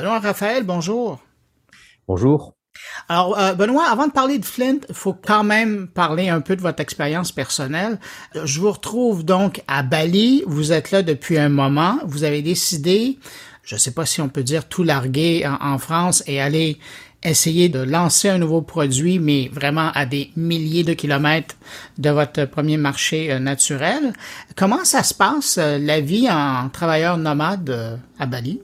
Benoît Raphaël, bonjour. Bonjour. Alors, euh, Benoît, avant de parler de Flint, il faut quand même parler un peu de votre expérience personnelle. Je vous retrouve donc à Bali. Vous êtes là depuis un moment. Vous avez décidé, je ne sais pas si on peut dire tout larguer en, France et aller essayer de lancer un nouveau produit, mais vraiment à des milliers de kilomètres de votre premier marché euh, naturel. Comment ça se passe, euh, la vie en travailleur nomade à Bali?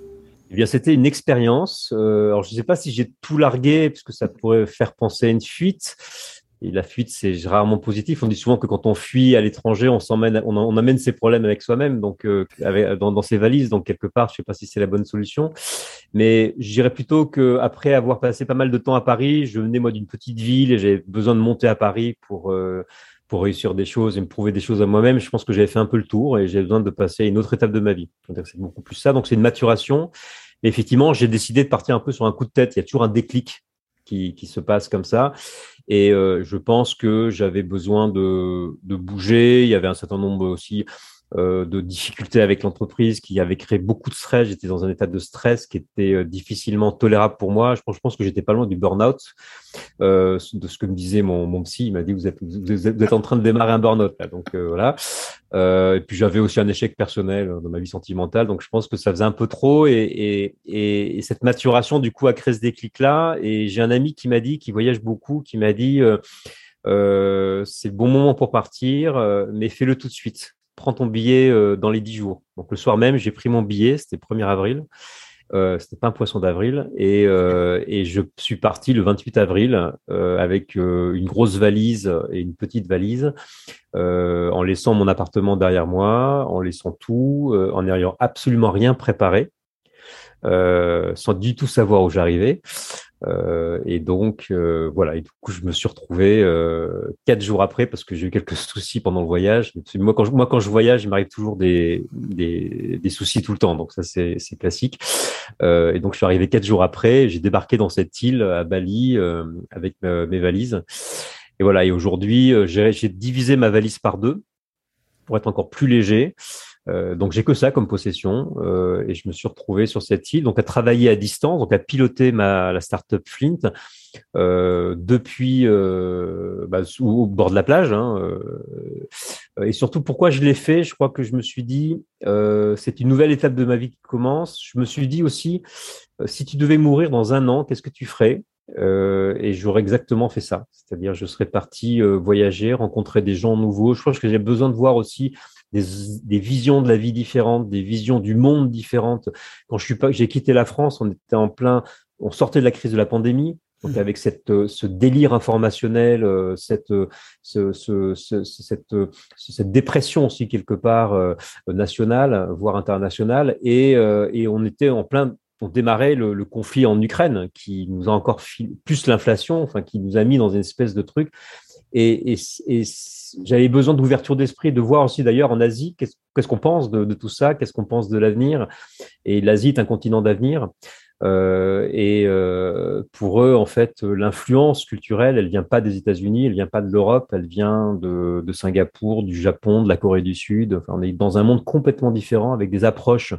Eh bien, c'était une expérience. Euh, alors, je ne sais pas si j'ai tout largué, puisque ça pourrait faire penser à une fuite. Et la fuite, c'est rarement positif. On dit souvent que quand on fuit à l'étranger, on s'emmène, on, amène ses problèmes avec soi-même, donc euh, dans, ses valises. Donc quelque part, je ne sais pas si c'est la bonne solution, mais je dirais plutôt que après avoir passé pas mal de temps à Paris, je venais moi d'une petite ville et j'avais besoin de monter à Paris pour euh, pour réussir des choses et me prouver des choses à moi-même. Je pense que j'avais fait un peu le tour et j'ai besoin de passer à une autre étape de ma vie. C'est beaucoup plus ça. Donc c'est une maturation. Mais effectivement, j'ai décidé de partir un peu sur un coup de tête. Il y a toujours un déclic qui, qui se passe comme ça. Et euh, je pense que j'avais besoin de, de bouger. Il y avait un certain nombre aussi de difficultés avec l'entreprise qui avait créé beaucoup de stress. J'étais dans un état de stress qui était euh, difficilement tolérable pour moi. Je pense, que j'étais pas loin du burn-out. Euh, de ce que me disait mon, mon psy, il m'a dit vous êtes, vous êtes, en train de démarrer un burn-out. Donc euh, voilà. Euh, et puis j'avais aussi un échec personnel dans ma vie sentimentale. Donc je pense que ça faisait un peu trop. Et, et, et cette maturation du coup a créé ce déclic-là. Et j'ai un ami qui m'a dit, qui voyage beaucoup, qui m'a dit euh, c'est le bon moment pour partir, mais fais-le tout de suite prends ton billet euh, dans les 10 jours. Donc le soir même, j'ai pris mon billet, c'était le 1er avril. Euh, c'était pas un poisson d'avril et, euh, et, je suis parti le 28 avril euh, avec une grosse valise et une petite valise en laissant mon appartement derrière moi, en laissant tout, en n'ayant absolument rien préparé, sans du tout savoir où j'arrivais. Euh, et donc euh, voilà, et du coup je me suis retrouvé euh, quatre jours après parce que j'ai eu quelques soucis pendant le voyage. Moi quand je, moi quand je voyage, il m'arrive toujours des, des, des, soucis tout le temps, donc ça c'est classique. Euh, et donc je suis arrivé quatre jours après, j'ai débarqué dans cette île à Bali euh, avec mes valises. Et voilà, et aujourd'hui j'ai divisé ma valise par deux pour être encore plus léger. Euh, donc j'ai que ça comme possession euh, et je me suis retrouvé sur cette île, donc à travailler à distance, donc à piloter ma la startup Flint euh, depuis bah, au bord de la plage. Hein, et surtout pourquoi je l'ai fait, je crois que je me suis dit c'est une nouvelle étape de ma vie qui commence. Je me suis dit aussi si tu devais mourir dans un an, qu'est-ce que tu ferais? Et j'aurais exactement fait ça, c'est-à-dire je serais parti voyager, rencontrer des gens nouveaux. Je crois que j'ai besoin de voir aussi des, visions de la vie différentes, des visions du monde différentes. Quand je suis pas, j'ai quitté la France, on était en plein, on sortait de la crise de la pandémie. Donc mmh. avec cette, euh, ce délire informationnel, euh, cette, euh, ce, ce, cette, cette dépression aussi quelque part nationale, voire internationale, et, et on était en plein on démarrait le, conflit en Ukraine, qui nous a encore plus l'inflation, enfin qui nous a mis dans une espèce de truc. Et, j'avais besoin d'ouverture d'esprit, de voir aussi d'ailleurs en Asie qu'est-ce qu'on pense de, de, tout ça, qu'est-ce qu'on pense de l'avenir. Et l'Asie est un continent d'avenir. Euh, et euh, pour eux, en fait, l'influence culturelle, elle vient pas des États-Unis, elle vient pas de l'Europe, elle vient de, de, Singapour, du Japon, de la Corée du Sud. Enfin, on est dans un monde complètement différent, avec des approches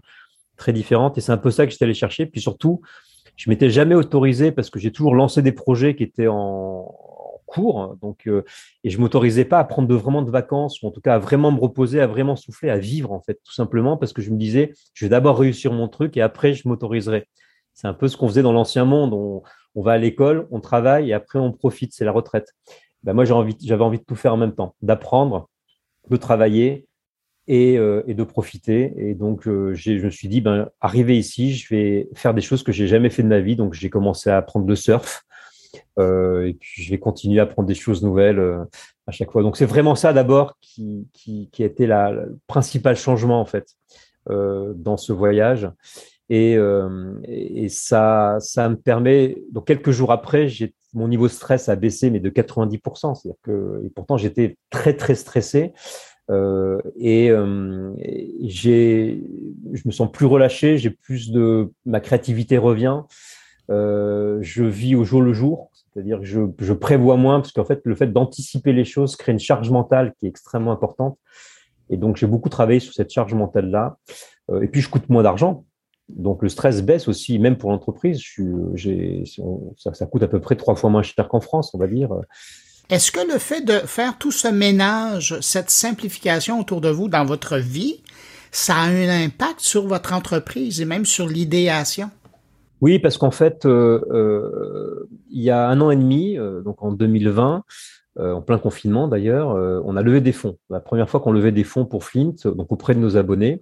très différentes. Et c'est un peu ça que j'étais allé chercher. Puis surtout, je m'étais jamais autorisé parce que j'ai toujours lancé des projets qui étaient en, court. Donc, euh, et je m'autorisais pas à prendre de, vraiment de vacances, ou en tout cas à vraiment me reposer, à vraiment souffler, à vivre, en fait, tout simplement, parce que je me disais, je vais d'abord réussir mon truc et après, je m'autoriserai. C'est un peu ce qu'on faisait dans l'ancien monde. On, on, va à l'école, on travaille et après, on profite. C'est la retraite. Ben moi, j'avais envie de tout faire en même temps, d'apprendre, de travailler et, euh, et, de profiter. Et donc, euh, je me suis dit, ben, arrivé ici, je vais faire des choses que j'ai jamais fait de ma vie. Donc, j'ai commencé à apprendre le surf. Euh, et puis je vais continuer à apprendre des choses nouvelles à chaque fois. Donc c'est vraiment ça d'abord qui, qui, qui, a été la, le principal changement en fait dans ce voyage. Et, et, ça, ça me permet. Donc quelques jours après, mon niveau de stress a baissé, mais de 90%. C'est-à-dire que et pourtant j'étais très très stressé. Euh, et euh, j'ai, je me sens plus relâché, j'ai plus de, ma créativité revient. Euh, je vis au jour le jour, c'est-à-dire que je, je, prévois moins, parce qu'en fait, le fait d'anticiper les choses crée une charge mentale qui est extrêmement importante. Et donc, j'ai beaucoup travaillé sur cette charge mentale-là. Euh, et puis, je coûte moins d'argent. Donc le stress baisse aussi, même pour l'entreprise. Ça, ça coûte à peu près trois fois moins cher qu'en France, on va dire. Est-ce que le fait de faire tout ce ménage, cette simplification autour de vous dans votre vie, ça a un impact sur votre entreprise et même sur l'idéation? Oui, parce qu'en fait, euh, euh, il y a un an et demi, euh, donc en 2020, en plein confinement d'ailleurs, on a levé des fonds. La première fois qu'on levait des fonds pour Flint, donc auprès de nos abonnés.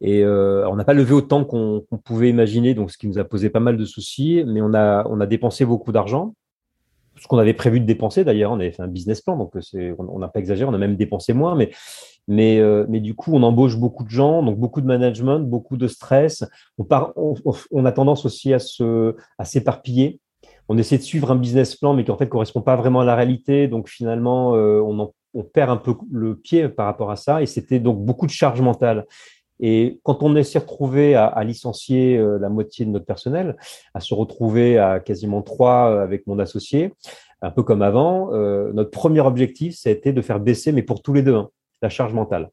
Et on n'a pas levé autant qu'on pouvait imaginer, donc ce qui nous a posé pas mal de soucis, mais on a, on a dépensé beaucoup d'argent ce qu'on avait prévu de dépenser d'ailleurs. On avait fait un business plan, donc on n'a pas exagéré, on a même dépensé moins, mais, euh, mais du coup, on embauche beaucoup de gens, donc beaucoup de management, beaucoup de stress. On, a tendance aussi à s'éparpiller. On essaie de suivre un business plan, mais qui en fait correspond pas vraiment à la réalité. Donc finalement, euh, on, on perd un peu le pied par rapport à ça. Et c'était donc beaucoup de charge mentale. Et quand on s'est retrouvé à, à licencier euh, la moitié de notre personnel, à se retrouver à quasiment trois euh, avec mon associé, un peu comme avant, euh, notre premier objectif, c'était de faire baisser, mais pour tous les deux, hein, la charge mentale.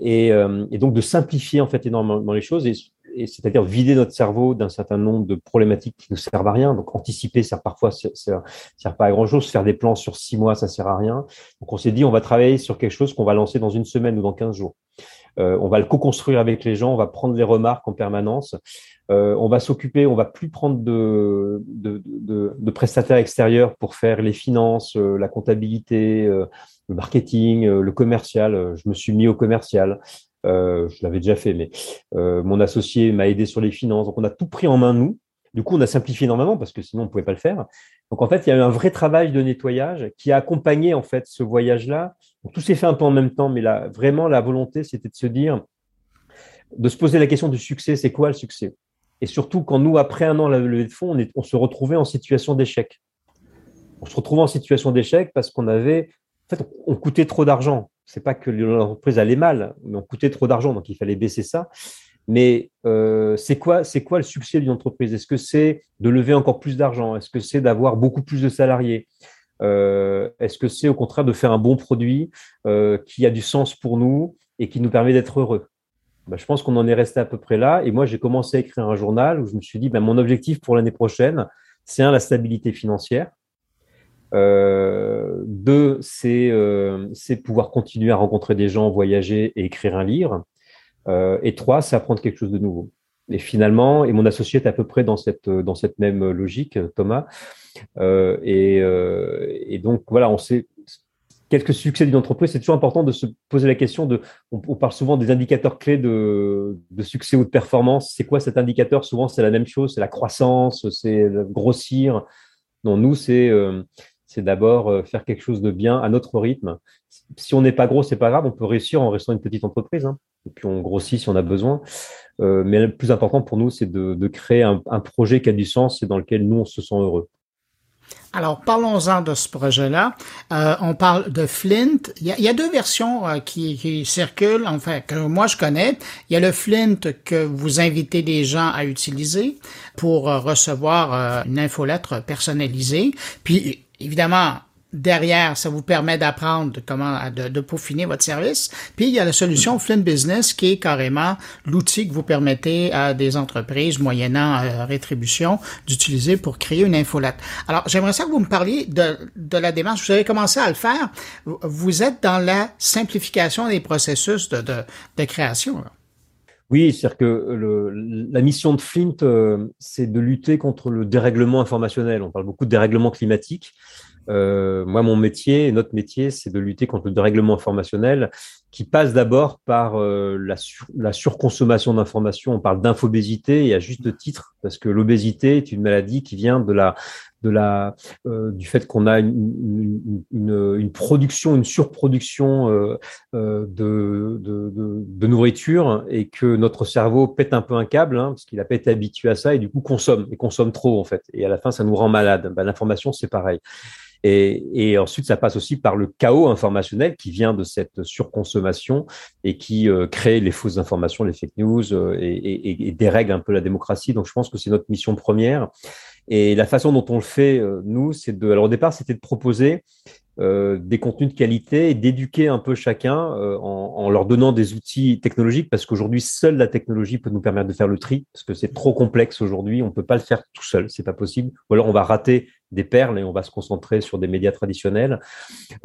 Et, donc de simplifier en fait énormément les choses, et, c'est-à-dire vider notre cerveau d'un certain nombre de problématiques qui ne servent à rien. Donc anticiper sert parfois sert, sert pas à grand chose. Faire des plans sur six mois, ça sert à rien. Donc on s'est dit on va travailler sur quelque chose qu'on va lancer dans une semaine ou dans 15 jours. Euh, on va le co-construire avec les gens, on va prendre les remarques en permanence. Euh, on va s'occuper, on va plus prendre de, prestataires extérieurs pour faire les finances, euh, la comptabilité, le marketing, le commercial. Je me suis mis au commercial. je l'avais déjà fait, mais mon associé m'a aidé sur les finances. Donc, on a tout pris en main, nous. Du coup, on a simplifié énormément parce que sinon, on ne pouvait pas le faire. Donc, en fait, il y a eu un vrai travail de nettoyage qui a accompagné en fait ce voyage-là. Tout s'est fait un peu en même temps, mais vraiment, la volonté, c'était de se dire, de se poser la question du succès. C'est quoi le succès? Et surtout, quand nous, après un an la levée de fonds, on, se retrouvait en situation d'échec. On se retrouvait en situation d'échec parce qu'on avait, en fait, on coûtait trop d'argent. C'est pas que l'entreprise allait mal, mais on coûtait trop d'argent, donc il fallait baisser ça. Mais euh, c'est quoi, c'est quoi le succès d'une entreprise? Est-ce que c'est de lever encore plus d'argent? Est-ce que c'est d'avoir beaucoup plus de salariés? Est-ce que c'est au contraire de faire un bon produit euh, qui a du sens pour nous et qui nous permet d'être heureux? Ben, Je pense qu'on en est resté à peu près là. Et moi, j'ai commencé à écrire un journal où je me suis dit, ben, mon objectif pour l'année prochaine, c'est un, la stabilité financière. Euh, deux, c'est euh, pouvoir continuer à rencontrer des gens, voyager et écrire un livre. Euh, et trois, c'est apprendre quelque chose de nouveau. Et finalement, et mon associé est à peu près dans cette dans cette même logique, Thomas. Euh, et, euh, et, donc voilà, on sait quelques succès d'une entreprise. C'est toujours important de se poser la question de. On, parle souvent des indicateurs clés de, de succès ou de performance. C'est quoi cet indicateur? Souvent, c'est la même chose. C'est la croissance, c'est grossir. Non, nous, c'est euh, c'est d'abord euh, faire quelque chose de bien à notre rythme. Si on n'est pas gros, c'est pas grave, on peut réussir en restant une petite entreprise. Hein et puis on grossit si on a besoin. Euh, mais le plus important pour nous, c'est de, créer un, projet qui a du sens et dans lequel nous, on se sent heureux. Alors, parlons-en de ce projet-là. Euh, on parle de Flint. Il y a, deux versions euh, qui, circulent, enfin, que moi je connais. Il y a le Flint que vous invitez les gens à utiliser pour recevoir une infolettre personnalisée. Puis, évidemment, derrière, ça vous permet d'apprendre comment de, peaufiner votre service. Puis il y a la solution Flint Business qui est carrément l'outil que vous permettez à des entreprises moyennant euh, rétribution d'utiliser pour créer une infolette. Alors j'aimerais ça que vous me parliez de, la démarche. Vous avez commencé à le faire. Vous êtes dans la simplification des processus de, création. Oui, c'est-à-dire que la mission de Flint, euh, c'est de lutter contre le dérèglement informationnel. On parle beaucoup de dérèglement climatique. Euh, moi, mon métier, notre métier, c'est de lutter contre le dérèglement informationnel qui passe d'abord par euh, la, sur, la, surconsommation d'informations. On parle d'infobésité et à juste titre, parce que l'obésité est une maladie qui vient de la, euh, du fait qu'on a une, production, une surproduction de, nourriture et que notre cerveau pète un peu un câble, hein, parce qu'il a pas été habitué à ça et du coup consomme et consomme trop en fait. Et à la fin, ça nous rend malade. Ben, L'information, c'est pareil. Et, ensuite, ça passe aussi par le chaos informationnel qui vient de cette surconsommation et qui euh, crée les fausses informations, les fake news euh, et, dérègle un peu la démocratie. Donc, je pense que c'est notre mission première. Et la façon dont on le fait, euh, nous, c'est de. Alors, au départ, c'était de proposer des contenus de qualité et d'éduquer un peu chacun en, leur donnant des outils technologiques parce qu'aujourd'hui seule la technologie peut nous permettre de faire le tri parce que c'est trop complexe aujourd'hui, on ne peut pas le faire tout seul, c'est pas possible. Ou alors on va rater des perles et on va se concentrer sur des médias traditionnels.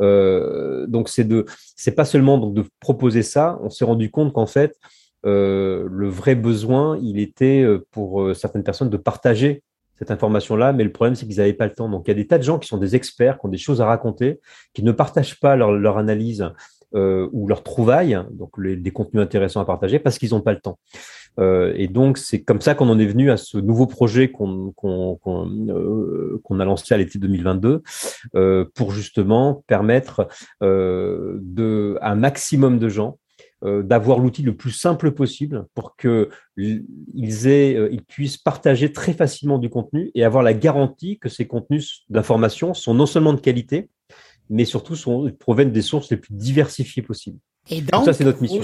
Euh, donc c'est de, c'est pas seulement donc de proposer ça. On s'est rendu compte qu'en fait le vrai besoin, il était pour certaines personnes de partager cette information-là, mais le problème, c'est qu'ils n'avaient pas le temps. Donc, il y a des tas de gens qui sont des experts, qui ont des choses à raconter, qui ne partagent pas leur, analyse euh, ou leur trouvaille, donc des contenus intéressants à partager, parce qu'ils n'ont pas le temps. Euh, et donc, c'est comme ça qu'on en est venu à ce nouveau projet qu'on euh, a lancé à l'été 2022 pour justement permettre à un maximum de gens euh, d'avoir l'outil le plus simple possible pour euh, ils puissent partager très facilement du contenu et avoir la garantie que ces contenus d'information sont non seulement de qualité, mais surtout sont, proviennent des sources les plus diversifiées possibles. Et donc, ça, c'est notre mission.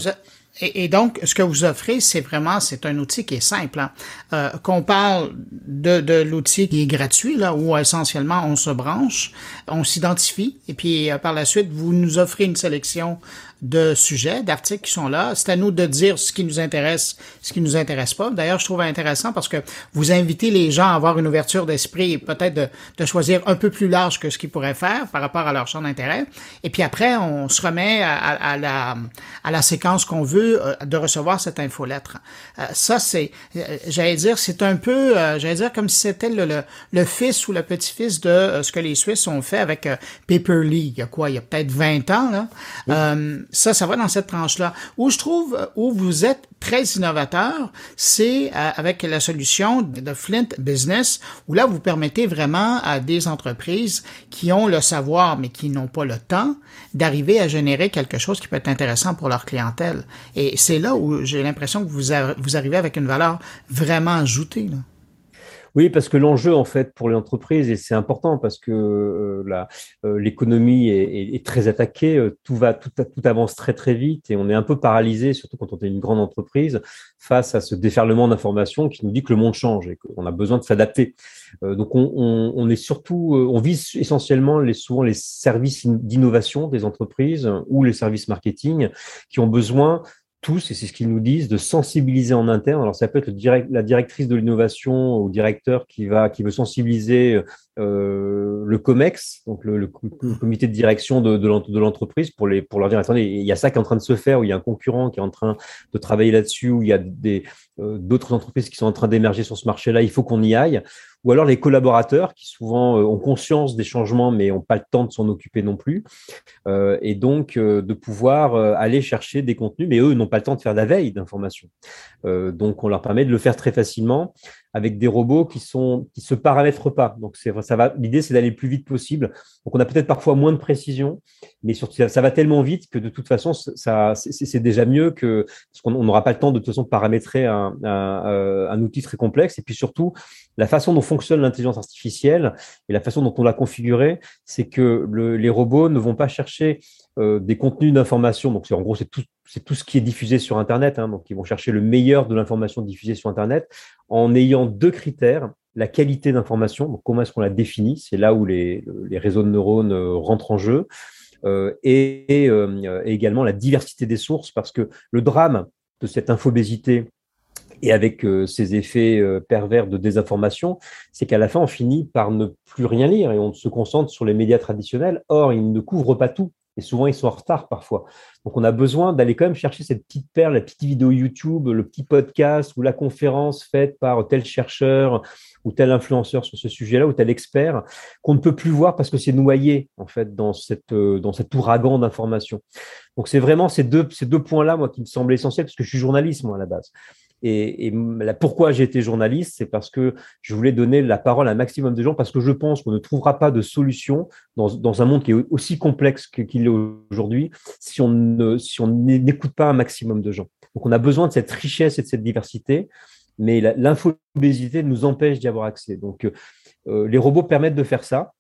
Et, donc, ce que vous offrez, c'est vraiment, c'est un outil qui est simple. Hein. Euh, qu'on parle de, de l'outil qui est gratuit, là, où essentiellement on se branche, on s'identifie, et puis par la suite, vous nous offrez une sélection de sujets, d'articles qui sont là. C'est à nous de dire ce qui nous intéresse, ce qui nous intéresse pas. D'ailleurs, je trouve intéressant parce que vous invitez les gens à avoir une ouverture d'esprit et peut-être de, de, choisir un peu plus large que ce qu'ils pourraient faire par rapport à leur champ d'intérêt. Et puis après, on se remet à, à, la, à la séquence qu'on veut euh, de recevoir cette infolettre. Euh, ça, c'est, euh, j'allais dire, c'est un peu, j'allais dire comme si c'était le, le, le, fils ou le petit-fils de ce que les Suisses ont fait avec Paper League. Il y a quoi? Il y a peut-être 20 ans, là ça, ça va dans cette tranche-là. Où je trouve, euh, où vous êtes très innovateur, c'est euh, avec la solution de Flint Business, où là, vous permettez vraiment à des entreprises qui ont le savoir, mais qui n'ont pas le temps, d'arriver à générer quelque chose qui peut être intéressant pour leur clientèle. Et c'est là où j'ai l'impression que vous, vous arrivez avec une valeur vraiment ajoutée. Oui, parce que l'enjeu, en fait, pour les entreprises, et c'est important parce que euh, euh, l'économie est, très attaquée, euh, tout, va, tout, tout, avance très, très vite et on est un peu paralysé, surtout quand on est une grande entreprise, face à ce déferlement d'informations qui nous dit que le monde change et qu'on a besoin de s'adapter. donc, on, on, est surtout, on vise essentiellement les, souvent les services d'innovation des entreprises ou les services marketing qui ont besoin et c'est ce qu'ils nous disent, de sensibiliser en interne. Alors ça peut être la directrice de l'innovation ou directeur qui va qui veut sensibiliser euh, le COMEX, donc le, comité de direction de, de l'entreprise, pour, les, pour leur dire attendez, il y a ça qui est en train de se faire, ou il y a un concurrent qui est en train de travailler là-dessus, ou il y a des euh, d'autres entreprises qui sont en train d'émerger sur ce marché-là, il faut qu'on y aille. Ou alors les collaborateurs qui souvent euh, ont conscience des changements, mais n'ont pas le temps de s'en occuper non plus, euh, et donc de pouvoir aller chercher des contenus, mais eux n'ont pas le temps de faire la veille d'information. donc on leur permet de le faire très facilement avec des robots qui sont qui se paramètrent pas. Donc c'est ça va. L'idée c'est d'aller le plus vite possible. Donc on a peut-être parfois moins de précision, mais surtout ça, va tellement vite que de toute façon ça c'est déjà mieux que parce qu'on n'aura pas le temps de toute façon de paramétrer un, un, euh, un, outil très complexe. Et puis surtout la façon dont fonctionne l'intelligence artificielle et la façon dont on l'a configurée, c'est que le, les robots ne vont pas chercher euh, des contenus d'information. Donc, en gros, c'est tout, c'est tout ce qui est diffusé sur Internet. Hein, donc, ils vont chercher le meilleur de l'information diffusée sur Internet en ayant deux critères la qualité d'information. Donc, comment est-ce qu'on la définit? C'est là où les, les, réseaux de neurones euh, rentrent en jeu. Euh, et, également la diversité des sources, parce que le drame de cette infobésité et avec euh, ces effets pervers de désinformation, c'est qu'à la fin, on finit par ne plus rien lire et on se concentre sur les médias traditionnels. Or, ils ne couvrent pas tout. Et souvent, ils sont en retard parfois. Donc, on a besoin d'aller quand même chercher cette petite perle, la petite vidéo YouTube, le petit podcast ou la conférence faite par tel chercheur ou tel influenceur sur ce sujet-là ou tel expert qu'on ne peut plus voir parce que c'est noyé en fait dans cette euh, dans cet ouragan d'informations. Donc, c'est vraiment ces deux ces deux points-là moi qui me semblent essentiels parce que je suis journaliste moi à la base. Et, pourquoi j'ai été journaliste, c'est parce que je voulais donner la parole à un maximum de gens, parce que je pense qu'on ne trouvera pas de solution dans, un monde qui est aussi complexe qu'il est aujourd'hui si on n'écoute pas un maximum de gens. Donc on a besoin de cette richesse et de cette diversité, mais l'infobésité nous empêche d'y avoir accès. Donc euh, les robots permettent de faire ça.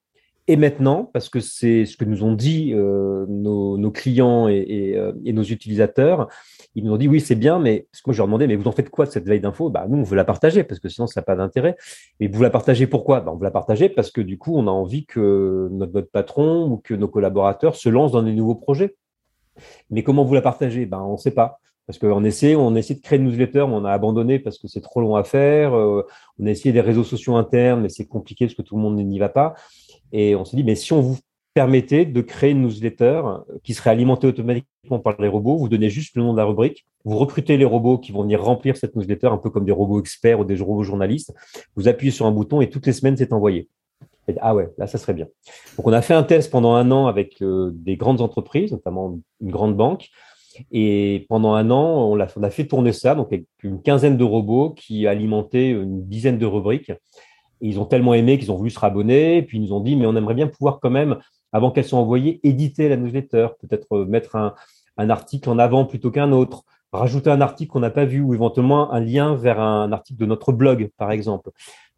Et maintenant, parce que c'est ce que nous ont dit euh, nos, clients et, nos utilisateurs, ils nous ont dit oui, c'est bien, mais parce que moi je leur demandais, mais vous en faites quoi de cette veille d'info bah, Nous, on veut la partager parce que sinon, ça n'a pas d'intérêt. Mais vous la partagez pourquoi? Bah, On veut la partager parce que du coup, on a envie que notre, notre patron ou que nos collaborateurs se lancent dans des nouveaux projets. Mais comment vous la partagez? Ben, On ne sait pas. Parce qu'on essaie, on essaie de créer une newsletter, mais on a abandonné parce que c'est trop long à faire. Euh, on a essayé des réseaux sociaux internes, mais c'est compliqué parce que tout le monde n'y va pas. Et on s'est dit, mais si on vous permettait de créer une newsletter qui serait alimentée automatiquement par les robots, vous donnez juste le nom de la rubrique, vous recrutez les robots qui vont venir remplir cette newsletter, un peu comme des robots experts ou des robots journalistes, vous appuyez sur un bouton et toutes les semaines, c'est envoyé. ah ouais, là, ça serait bien. Donc, on a fait un test pendant un an avec euh, des grandes entreprises, notamment une grande banque. Et pendant un an, on a, on a fait tourner ça, donc avec une quinzaine de robots qui alimentaient une dizaine de rubriques. Ils ont tellement aimé qu'ils ont voulu se rabonner. Puis ils nous ont dit, mais on aimerait bien pouvoir quand même, avant qu'elles soient envoyées, éditer la newsletter, peut-être euh, mettre un, un, article en avant plutôt qu'un autre, rajouter un article qu'on n'a pas vu ou éventuellement un lien vers un article de notre blog, par exemple.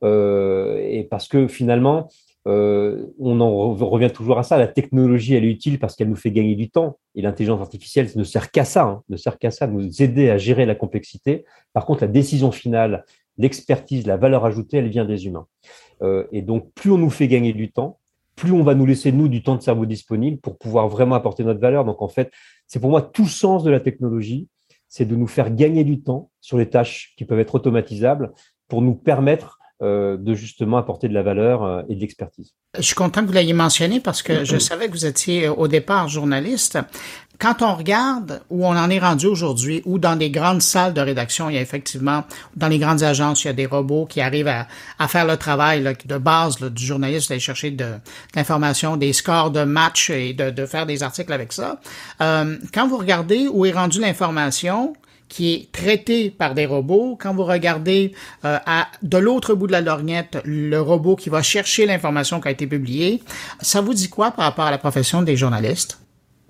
Euh, et parce que finalement, euh, on en revient toujours à ça. La technologie, elle est utile parce qu'elle nous fait gagner du temps. Et l'intelligence artificielle ne sert qu'à ça, hein, ne sert qu'à ça, nous aider à gérer la complexité. Par contre, la décision finale, l'expertise, la valeur ajoutée, elle vient des humains. Euh, et donc, plus on nous fait gagner du temps, plus on va nous laisser, nous, du temps de cerveau disponible pour pouvoir vraiment apporter notre valeur. Donc, en fait, c'est pour moi tout sens de la technologie, c'est de nous faire gagner du temps sur les tâches qui peuvent être automatisables pour nous permettre euh, de justement apporter de la valeur euh, et de l'expertise. Je suis content que vous l'ayez mentionné parce que je savais que vous étiez au départ journaliste. Quand on regarde où on en est rendu aujourd'hui, ou dans des grandes salles de rédaction, il y a effectivement, dans les grandes agences, il y a des robots qui arrivent à, à faire le travail de base du journaliste, d'aller chercher de, l'information, des scores de match et de, de, faire des articles avec ça. Euh, quand vous regardez où est rendue l'information, qui est traité par des robots. Quand vous regardez euh, à, de l'autre bout de la lorgnette le robot qui va chercher l'information qui a été publiée, ça vous dit quoi par rapport à la profession des journalistes?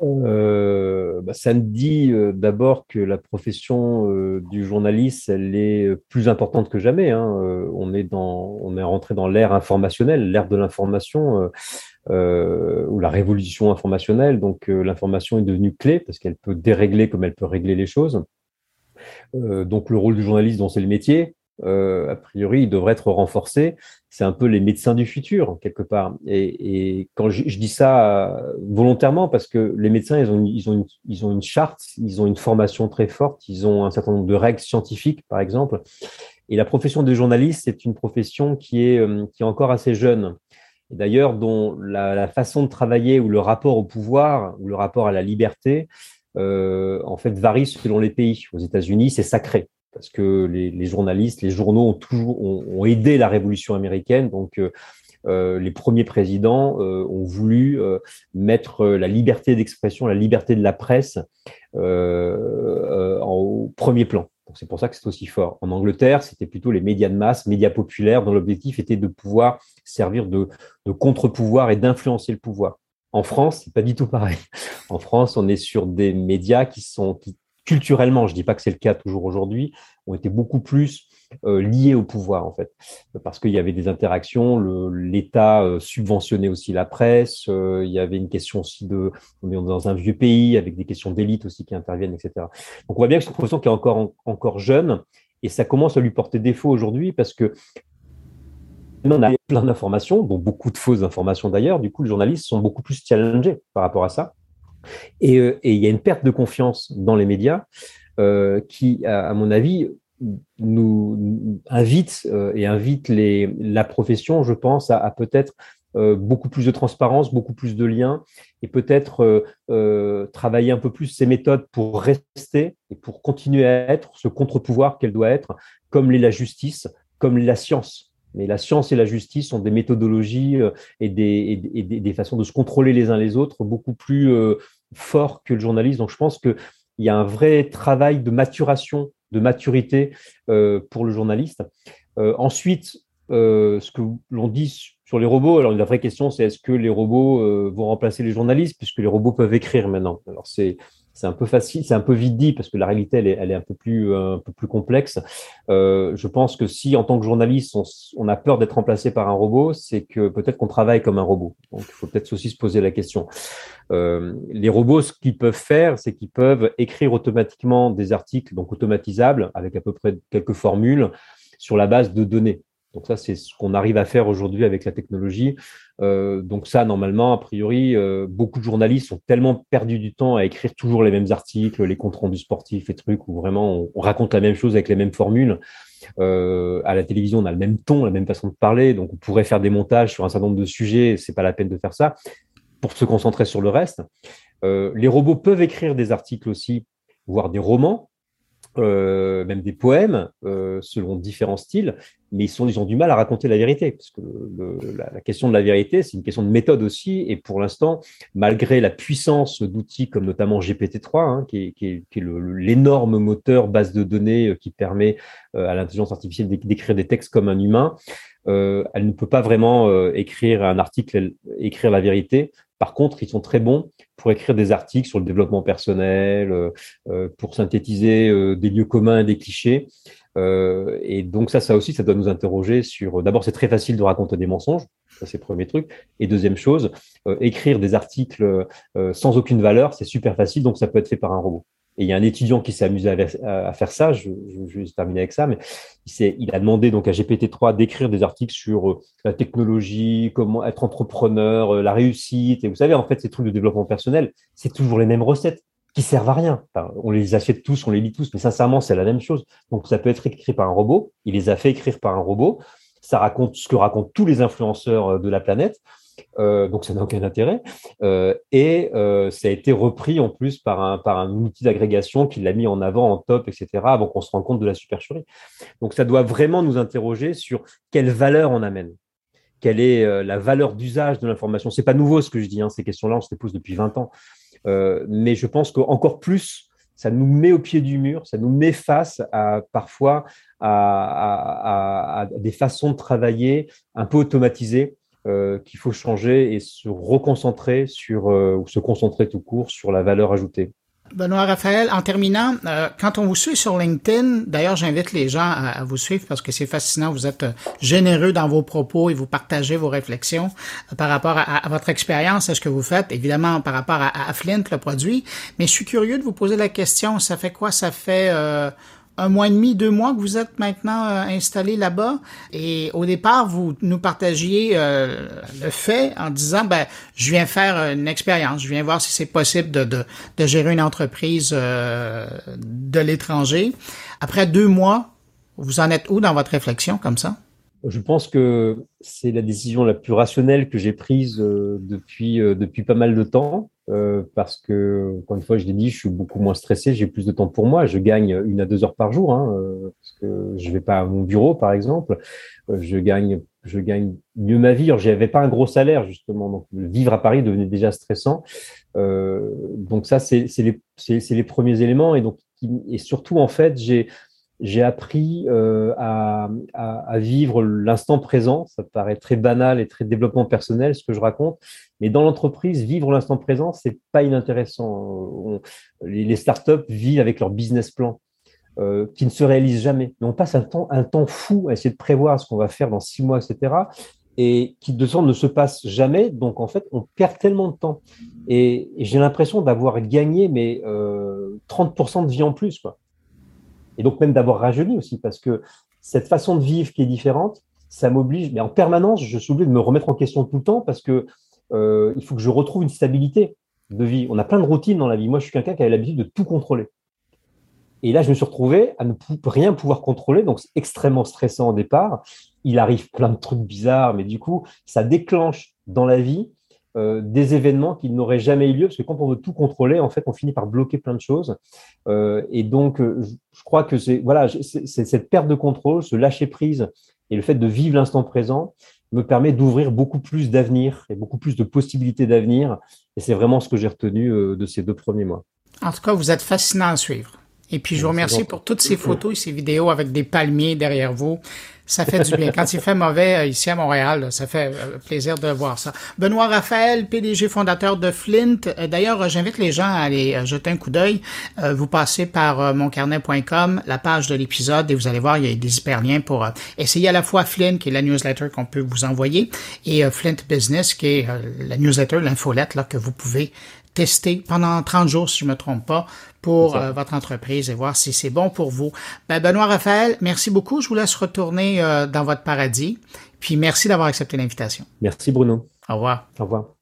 Euh, bah, ça me dit euh, d'abord que la profession euh, du journaliste, elle est plus importante que jamais. Hein. on est dans, on est rentré dans l'ère informationnelle, l'ère de l'information ou la révolution informationnelle. Donc l'information est devenue clé parce qu'elle peut dérégler comme elle peut régler les choses. Euh, donc le rôle du journaliste, c'est le métier, euh, a priori, il devrait être renforcé. C'est un peu les médecins du futur, quelque part. Et, quand je, dis ça euh, volontairement, parce que les médecins, ils ont, ils, ont une, ils ont une charte, ils ont une formation très forte, ils ont un certain nombre de règles scientifiques, par exemple. Et la profession de journaliste, c'est une profession qui est, qui est encore assez jeune. D'ailleurs, dont la, façon de travailler ou le rapport au pouvoir ou le rapport à la liberté euh, en fait, varie selon les pays. Aux États-Unis, c'est sacré parce que les, journalistes, les journaux ont toujours ont, aidé la révolution américaine. Donc, euh, euh, les premiers présidents ont voulu mettre la liberté d'expression, la liberté de la presse au premier plan. C'est pour ça que c'est aussi fort. En Angleterre, c'était plutôt les médias de masse, médias populaires, dont l'objectif était de pouvoir servir de contre-pouvoir et d'influencer le pouvoir. En France, c'est pas du tout pareil. En France, on est sur des médias qui sont culturellement, je dis pas que c'est le cas toujours aujourd'hui, ont été beaucoup plus euh, liés au pouvoir en fait, parce qu'il y avait des interactions, l'État euh, subventionnait aussi la presse, euh, il y avait une question aussi de, on est dans un vieux pays avec des questions d'élite aussi qui interviennent, etc. Donc on voit bien que c'est une profession qui est encore encore jeune et ça commence à lui porter défaut aujourd'hui parce que on a plein d'informations, dont beaucoup de fausses informations d'ailleurs. Du coup, les journalistes sont beaucoup plus challengés par rapport à ça. Et, euh, il y a une perte de confiance dans les médias euh, qui, à, mon avis, nous invite euh, et invite la profession, je pense, à, peut-être beaucoup plus de transparence, beaucoup plus de liens et peut-être travailler un peu plus ces méthodes pour rester et pour continuer à être ce contre-pouvoir qu'elle doit être, comme l'est la justice, comme la science. Mais la science et la justice sont des méthodologies euh, et des, façons de se contrôler les uns les autres beaucoup plus euh, forts que le journaliste. Donc je pense qu'il y a un vrai travail de maturation, de maturité euh, pour le journaliste. ensuite, ce que l'on dit sur les robots, alors la vraie question c'est est-ce que les robots vont remplacer les journalistes puisque les robots peuvent écrire maintenant? Alors c'est c'est un peu facile, c'est un peu vite dit parce que la réalité, elle est, un peu plus, euh, un peu plus complexe. Euh, je pense que si, en tant que journaliste, on, on a peur d'être remplacé par un robot, c'est que peut-être qu'on travaille comme un robot. Donc, il faut peut-être aussi se poser la question. Euh, les robots, ce qu'ils peuvent faire, c'est qu'ils peuvent écrire automatiquement des articles, donc automatisables, avec à peu près quelques formules, sur la base de données. Donc ça, c'est ce qu'on arrive à faire aujourd'hui avec la technologie. Euh, donc ça, normalement, a priori, euh, beaucoup de journalistes ont tellement perdu du temps à écrire toujours les mêmes articles, les comptes rendus sportifs et trucs, où vraiment on, raconte la même chose avec les mêmes formules. Euh, à la télévision, on a le même ton, la même façon de parler, donc on pourrait faire des montages sur un certain nombre de sujets. C'est pas la peine de faire ça pour se concentrer sur le reste. les robots peuvent écrire des articles aussi, voire des romans. Euh, même des poèmes euh, selon différents styles, mais ils, ont du mal à raconter la vérité, parce que la, question de la vérité, c'est une question de méthode aussi, et pour l'instant, malgré la puissance d'outils comme notamment GPT-3, hein, qui est, l'énorme moteur base de données euh, qui permet à l'intelligence artificielle d'écrire des textes comme un humain, elle ne peut pas vraiment écrire un article, écrire la vérité. Par contre, ils sont très bons pour écrire des articles sur le développement personnel, euh, euh, pour synthétiser euh, des lieux communs des clichés. et donc ça, ça aussi, ça doit nous interroger sur. D'abord, c'est très facile de raconter des mensonges, ça c'est le premier truc. Et deuxième chose, écrire des articles sans aucune valeur, c'est super facile, donc ça peut être fait par un robot. Et il y a un étudiant qui s'est amusé à, faire ça, je, je, vais terminer avec ça, mais il, il a demandé donc à GPT-3 d'écrire des articles sur euh, la technologie, comment être entrepreneur, euh, la réussite. Et vous savez, en fait, ces trucs de développement personnel, c'est toujours les mêmes recettes qui servent à rien. on les achète tous, on les lit tous, mais sincèrement, c'est la même chose. Donc, ça peut être écrit par un robot. Il les a fait écrire par un robot. Ça raconte ce que racontent tous les influenceurs euh, de la planète. Euh, donc ça n'a aucun intérêt. Euh, et euh, ça a été repris en plus par un, outil d'agrégation qui l'a mis en avant en top, etc., avant qu'on se rende compte de la supercherie. Donc ça doit vraiment nous interroger sur quelle valeur on amène. Quelle est la valeur d'usage de l'information? C'est pas nouveau ce que je dis, hein, ces questions-là, on se les pose depuis 20 ans. mais je pense qu'encore plus, ça nous met au pied du mur, ça nous met face à parfois à des façons de travailler un peu automatisées euh, qu'il faut changer et se reconcentrer sur, euh, ou se concentrer tout court sur la valeur ajoutée. Benoît Raphaël, en terminant, euh, quand on vous suit sur LinkedIn, d'ailleurs, j'invite les gens à, vous suivre parce que c'est fascinant. Vous êtes généreux dans vos propos et vous partagez vos réflexions par rapport à, votre expérience, à ce que vous faites, évidemment par rapport à, à, Flint, le produit. Mais je suis curieux de vous poser la question, ça fait quoi? Ça fait un mois et demi, deux mois que vous êtes maintenant euh, installé là-bas. Et au départ, vous nous partagiez euh, le fait en disant, ben, je viens faire une expérience, je viens voir si c'est possible de, de, de, gérer une entreprise euh, de l'étranger. Après deux mois, vous en êtes où dans votre réflexion comme ça? Je pense que c'est la décision la plus rationnelle que j'ai prise depuis, depuis pas mal de temps. Euh, parce que, encore une fois, je l'ai dit, je suis beaucoup moins stressé, j'ai plus de temps pour moi. Je gagne une à deux heures par jour, hein, euh, parce que je vais pas à mon bureau, par exemple. Euh, je gagne, je gagne mieux ma vie. Je n'avais pas un gros salaire justement, donc vivre à Paris devenait déjà stressant. donc ça, c'est les, les premiers éléments, et donc et surtout en fait, j'ai j'ai appris euh, à, vivre l'instant présent. Ça paraît très banal et très développement personnel ce que je raconte, mais dans l'entreprise, vivre l'instant présent, c'est pas inintéressant. les, startups vivent avec leur business plan. Euh, qui ne se réalise jamais. Mais on passe un temps, fou à essayer de prévoir ce qu'on va faire dans six mois, etc. Et qui de sorte ne se passe jamais. Donc en fait, on perd tellement de temps. Et, j'ai l'impression d'avoir gagné mais euh, 30% de vie en plus, quoi et donc même d'avoir rajeuni aussi, parce que cette façon de vivre qui est différente, ça m'oblige, mais en permanence, je suis obligé de me remettre en question tout le temps parce que euh, il faut que je retrouve une stabilité de vie. On a plein de routines dans la vie. Moi, je suis quelqu'un qui a l'habitude de tout contrôler. Et là, je me suis retrouvé à ne rien pouvoir contrôler, donc c'est extrêmement stressant au départ. Il arrive plein de trucs bizarres, mais du coup, ça déclenche dans la vie euh, des événements qui n'auraient jamais eu lieu, parce que quand on veut tout contrôler, en fait, on finit par bloquer plein de choses. Euh, et donc, euh, je crois que c'est voilà, cette perte de contrôle, ce lâcher prise et le fait de vivre l'instant présent me permet d'ouvrir beaucoup plus d'avenir et beaucoup plus de possibilités d'avenir. Et c'est vraiment ce que j'ai retenu de ces deux premiers mois. En tout cas, vous êtes fascinant à suivre. Et puis, je vous remercie pour toutes ces photos et ces vidéos avec des palmiers derrière vous. Ça fait du bien. Quand il fait mauvais ici à Montréal, ça fait plaisir de voir ça. Benoît Raphaël, PDG fondateur de Flint. D'ailleurs, j'invite les gens à aller jeter un coup d'œil. Vous passez par moncarnet.com, la page de l'épisode, et vous allez voir, il y a des hyperliens pour essayer à la fois Flint, qui est la newsletter qu'on peut vous envoyer, et Flint Business, qui est la newsletter, l'infolette là, que vous pouvez tester pendant 30 jours, si je me trompe pas, pour euh, votre entreprise et voir si c'est bon pour vous. Ben, Benoît Raphaël, merci beaucoup. Je vous laisse retourner euh, dans votre paradis. Puis merci d'avoir accepté l'invitation. Merci Bruno. Au revoir. Au revoir.